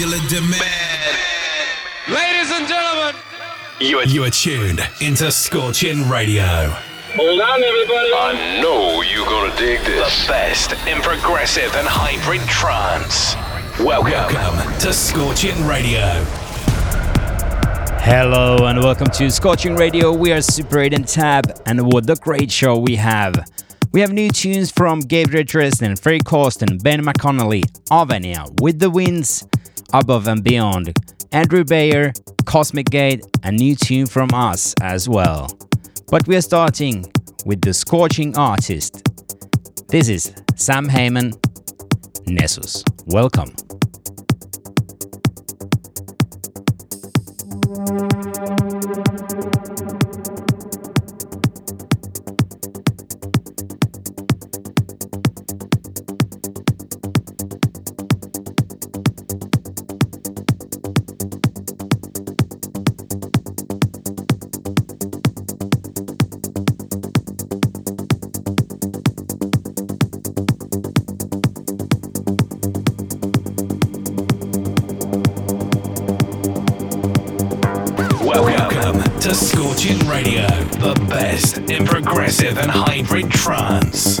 popular demand. Ladies and gentlemen, you are, you are tuned into Scorching Radio. Hold on, everybody. I know you're gonna dig this. The best in progressive and hybrid trance. Welcome, welcome to Scorching Radio. Hello and welcome to Scorching Radio. We are Super 8 and Tab, and what a great show we have. We have new tunes from Gabriel Dresden, Ferry Corsten, Ben McConnelly, Avenia, With the Winds, Above and Beyond, Andrew Bayer, Cosmic Gate, a new tune from us as well. But we are starting with the Scorching Artist. This is Sam Heyman, Nessus. Welcome. And hybrid trance.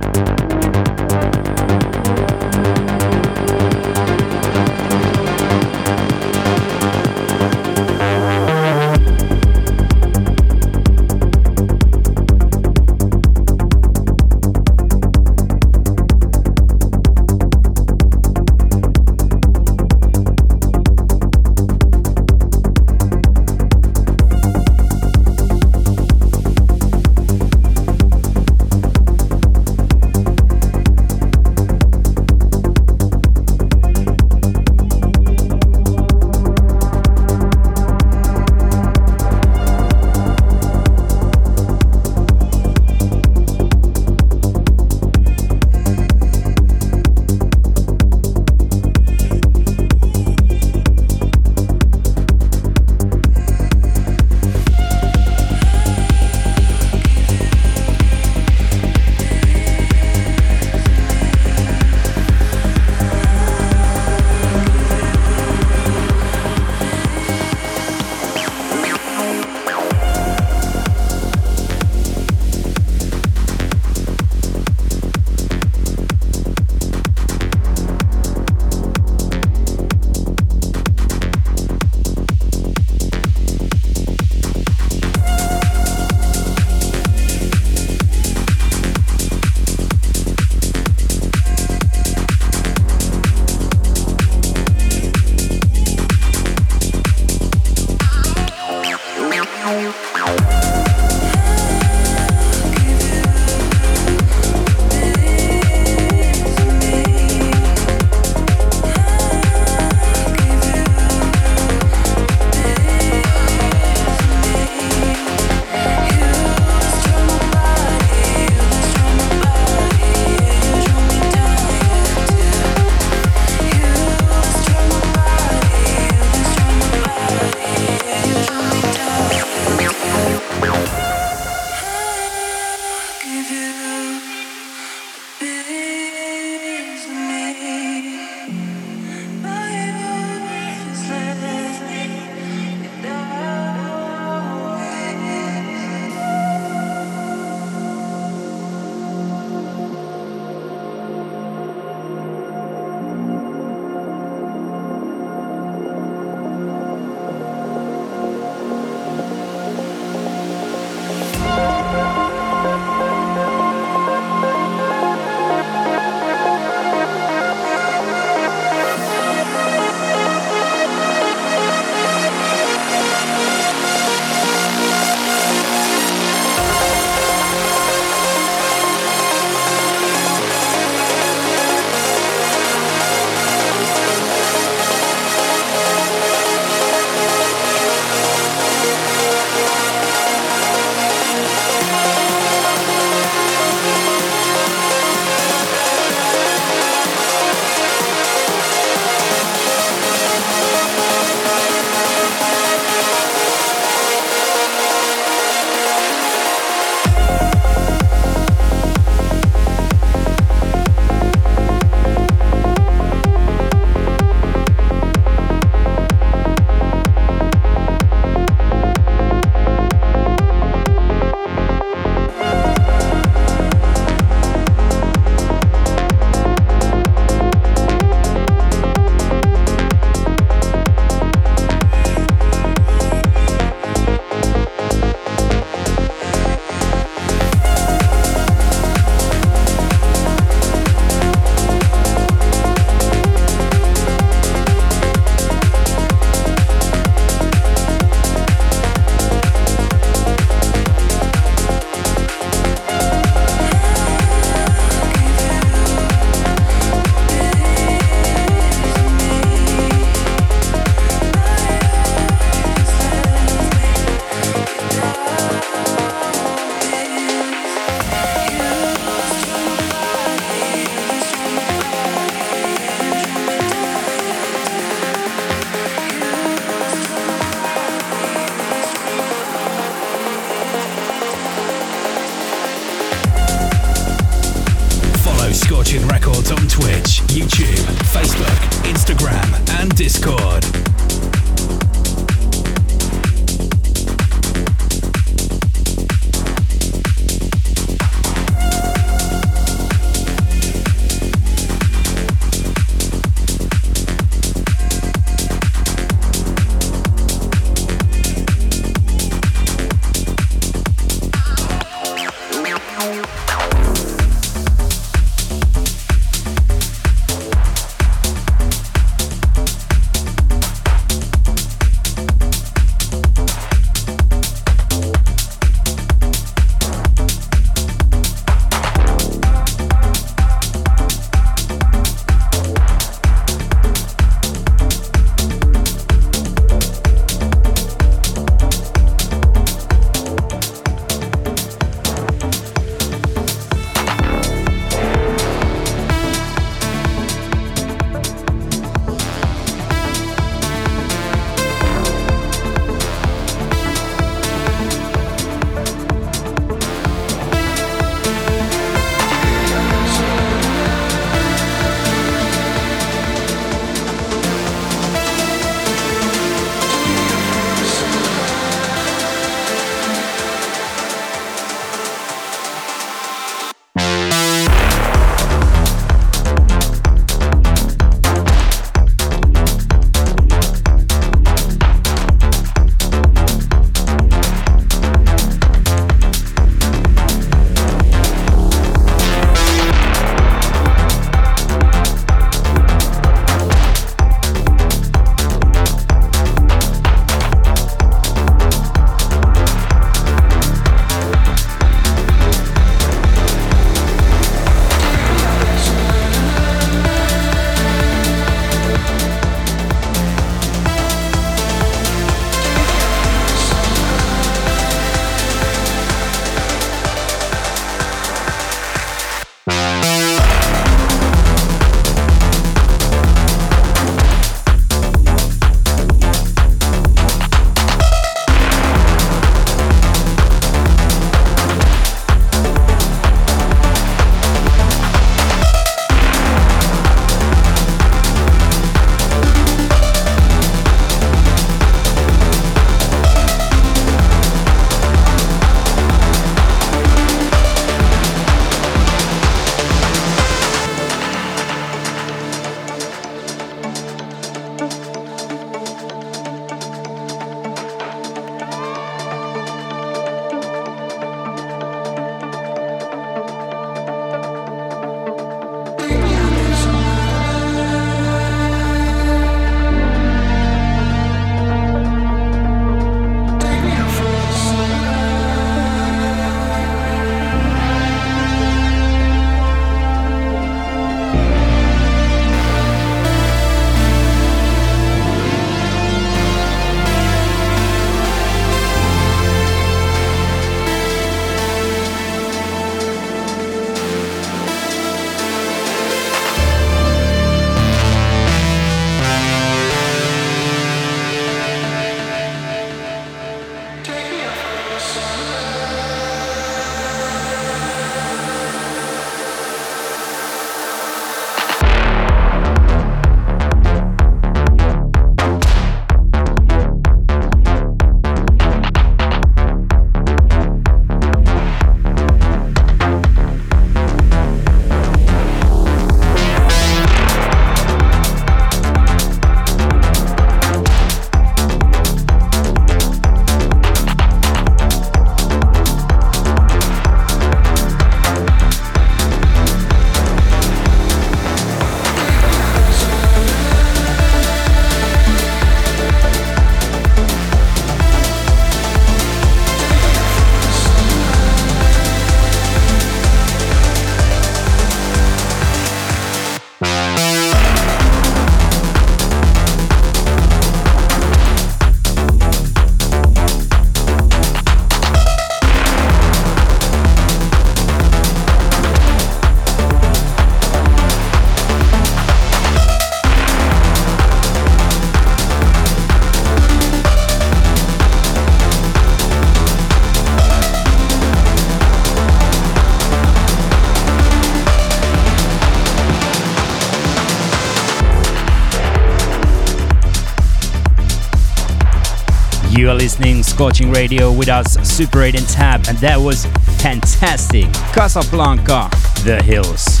listening Scorching Radio with us, Super 8 and Tab, and that was fantastic. Casablanca, The Hills.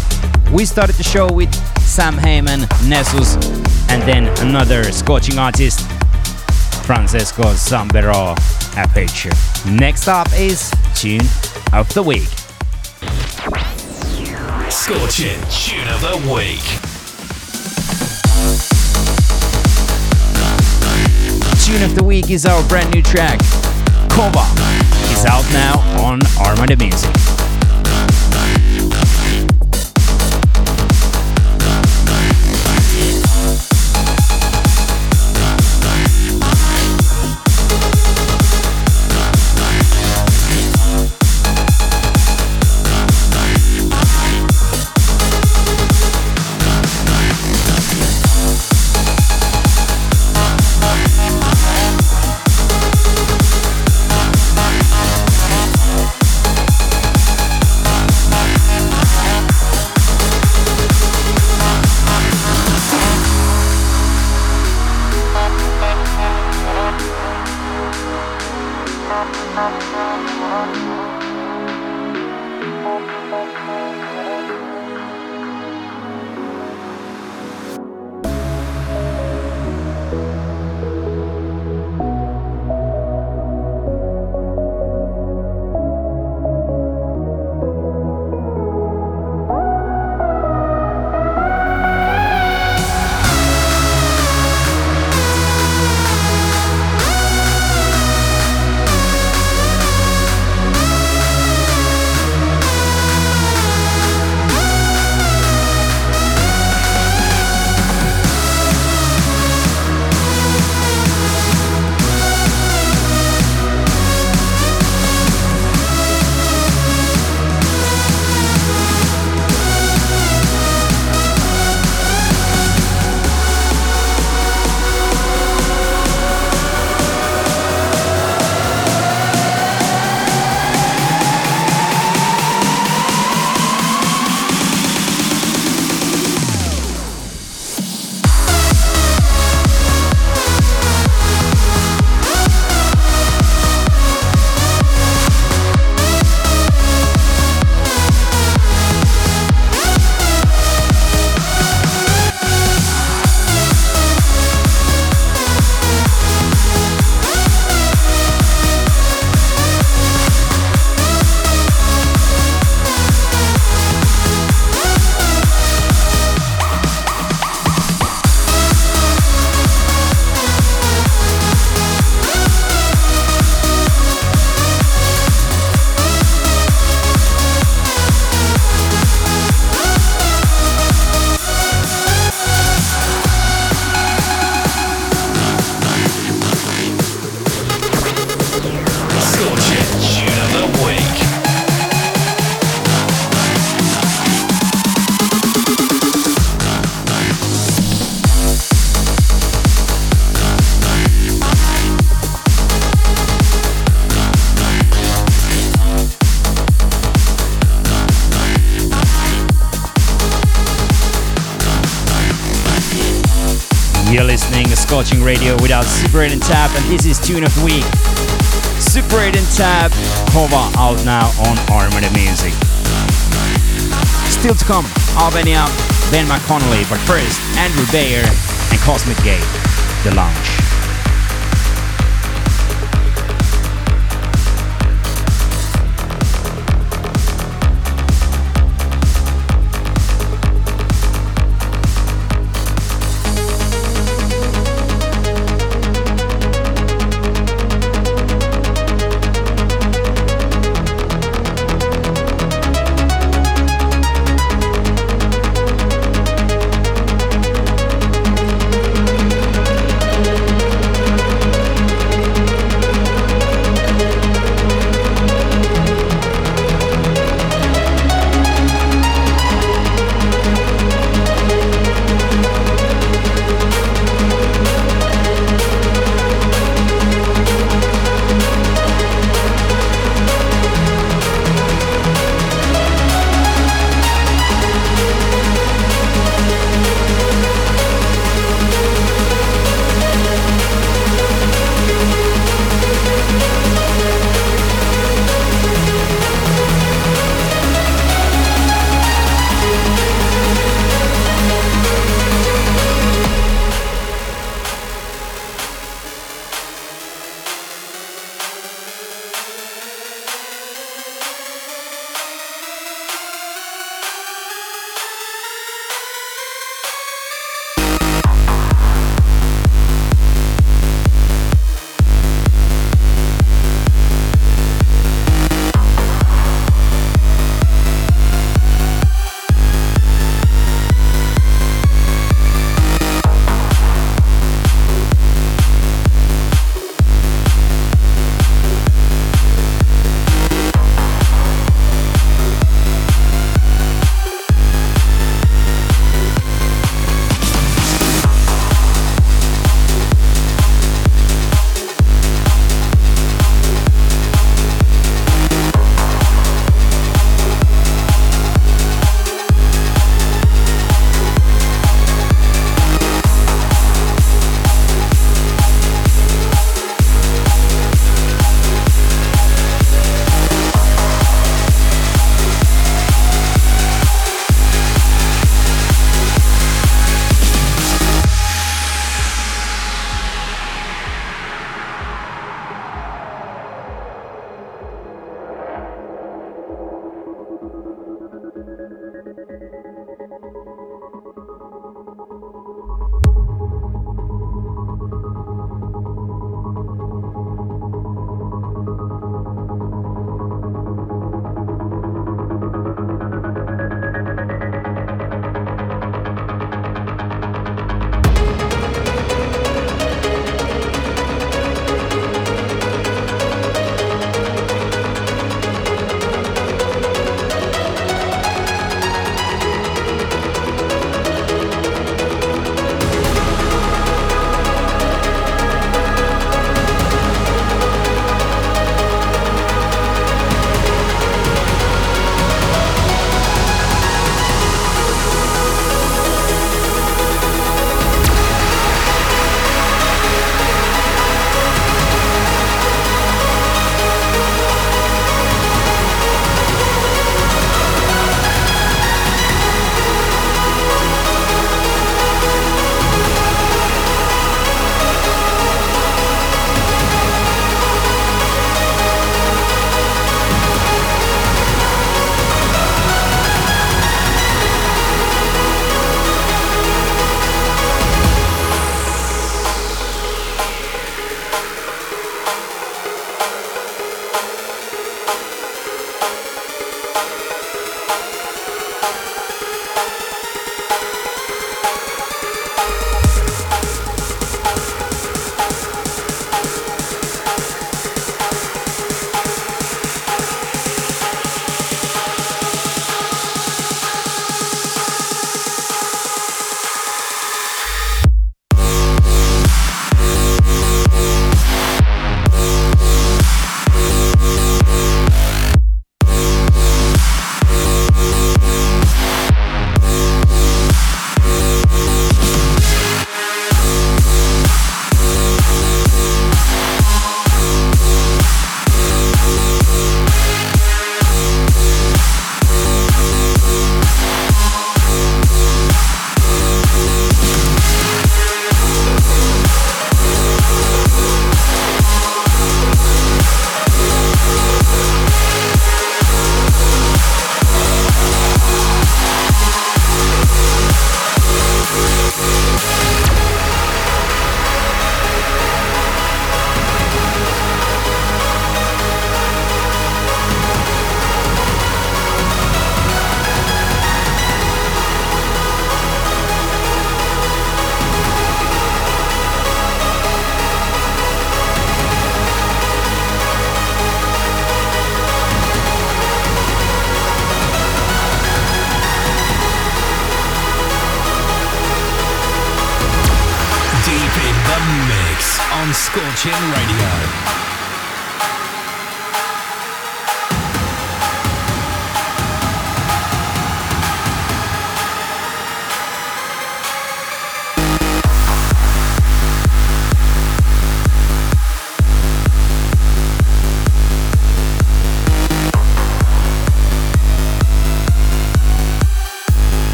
We started the show with Sam Heyman, Nessus, and then another Scorching artist, Francesco Zambero, Aperture. Next up is Tune of the Week. Scorching Tune of the Week. Tune of the Week is our brand new track. Kova is out now on Armada Music. Radio without Super 8 and Tab, and this is Tune of the Week. Super 8 and Kova out now on Armada Music. Still to come, Albania, Ben McConnelly, but first, Andrew Bayer and Cosmic Gate, The Lounge.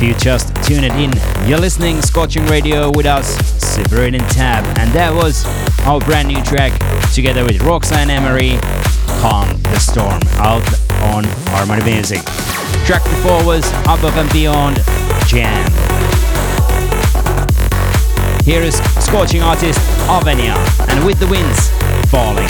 If you just tune it in, you're listening Scorching Radio with us, Super 8 and Tab, and that was our brand new track together with Roxanne Emery, Calm the Storm, out on Harmony Music. Track before was Above and Beyond, Jam. Here is scorching artist Avenia, and with the winds, Falling.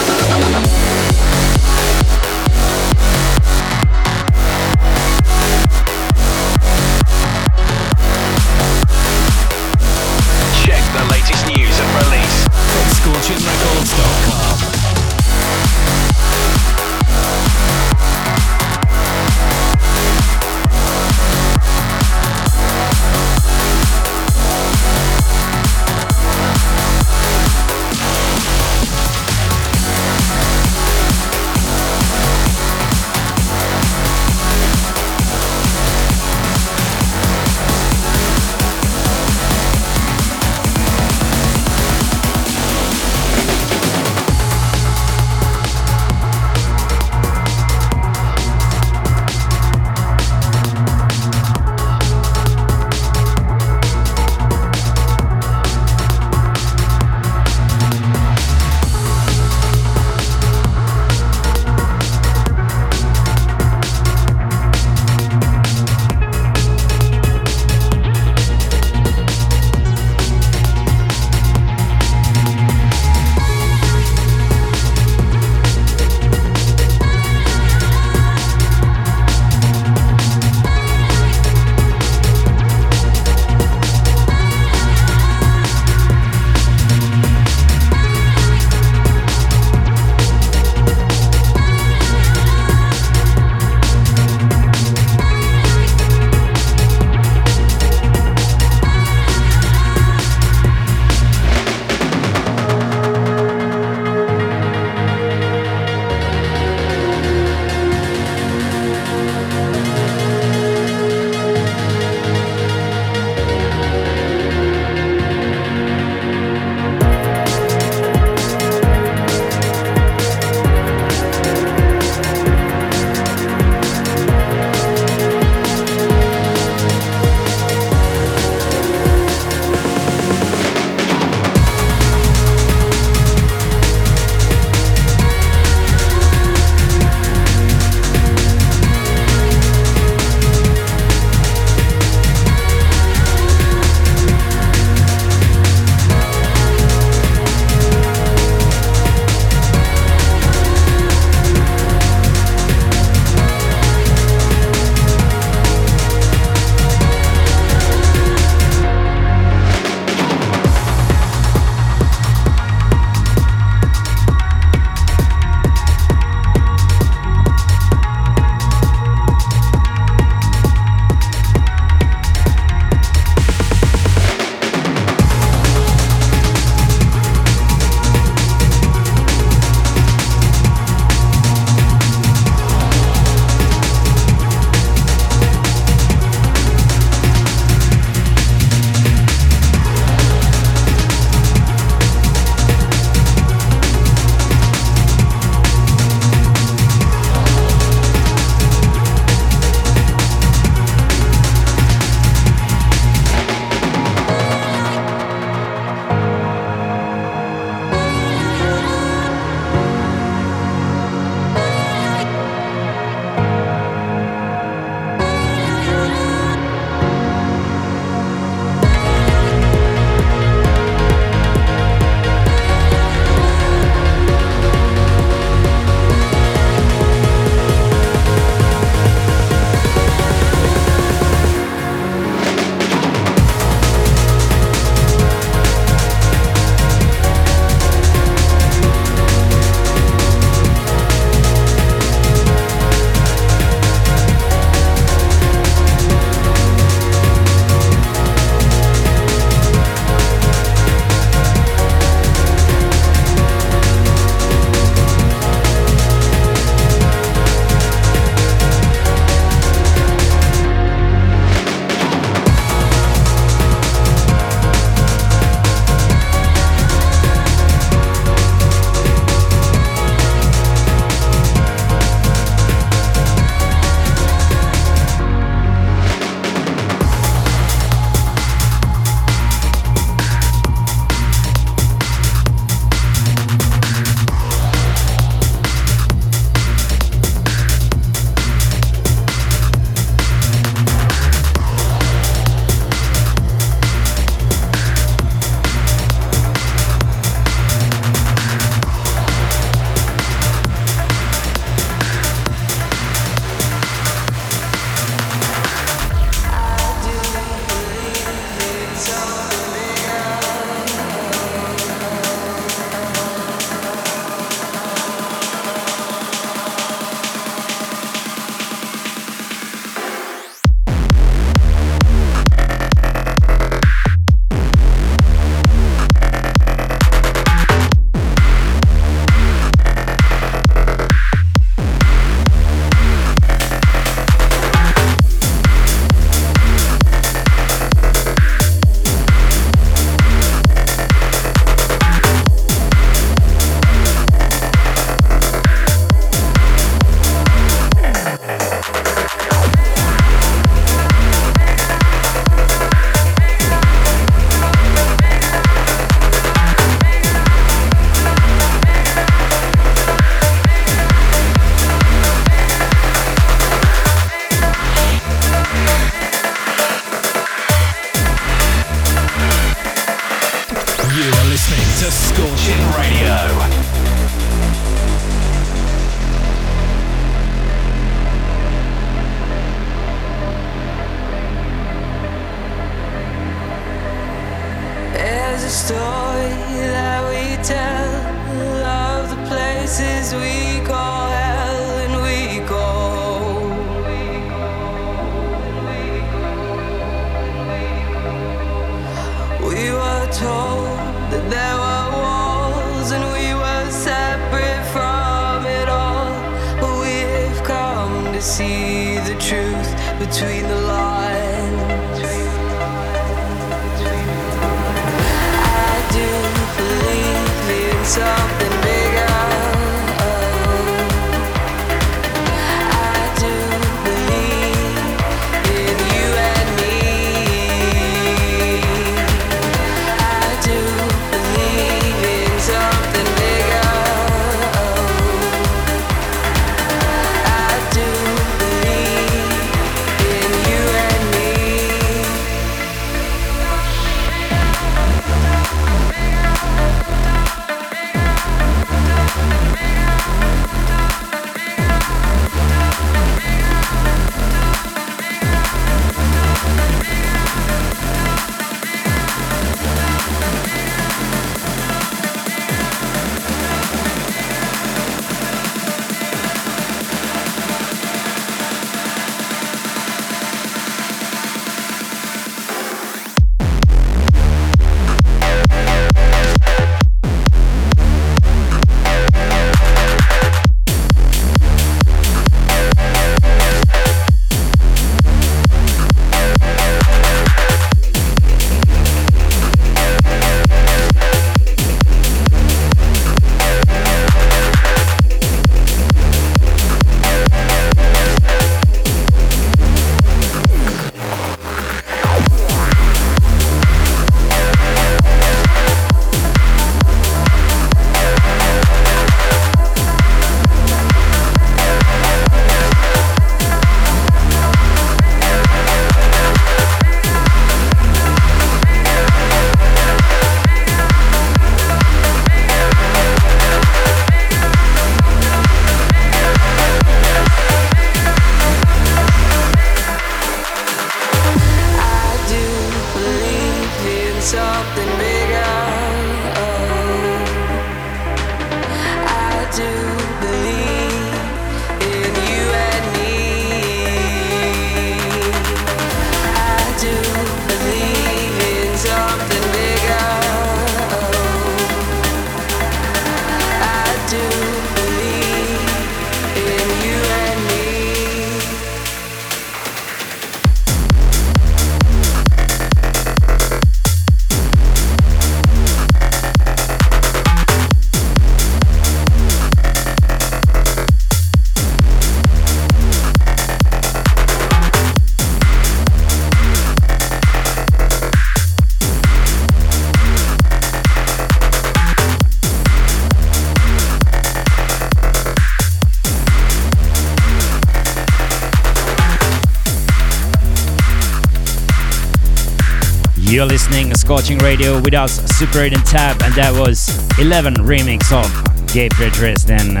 Listening Scorching Radio with us, Super 8 and Tab, and that was 11 remix of Gabriel Dresden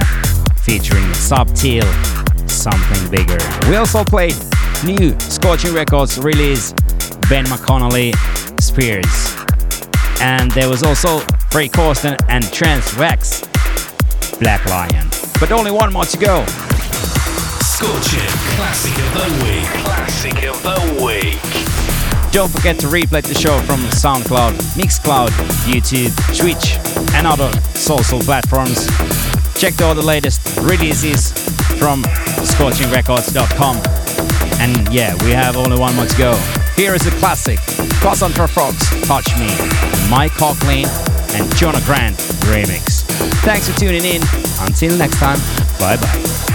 featuring Subtil, Something Bigger. We also played new Scorching Records release, Ben McConnelly, Spears. And there was also Ferry Corsten and Trans Vex, Black Lion. But only one more to go. Scorching Classic of the Week. Classic of the week. Don't forget to replay the show from SoundCloud, Mixcloud, YouTube, Twitch, and other social platforms. Check out the latest releases from scorchingrecords.com. And yeah, we have only one more to go. Here is a classic Cassandra Fox, Touch Me, Mike Koglin, and Jonah Grant remix. Thanks for tuning in. Until next time, bye bye.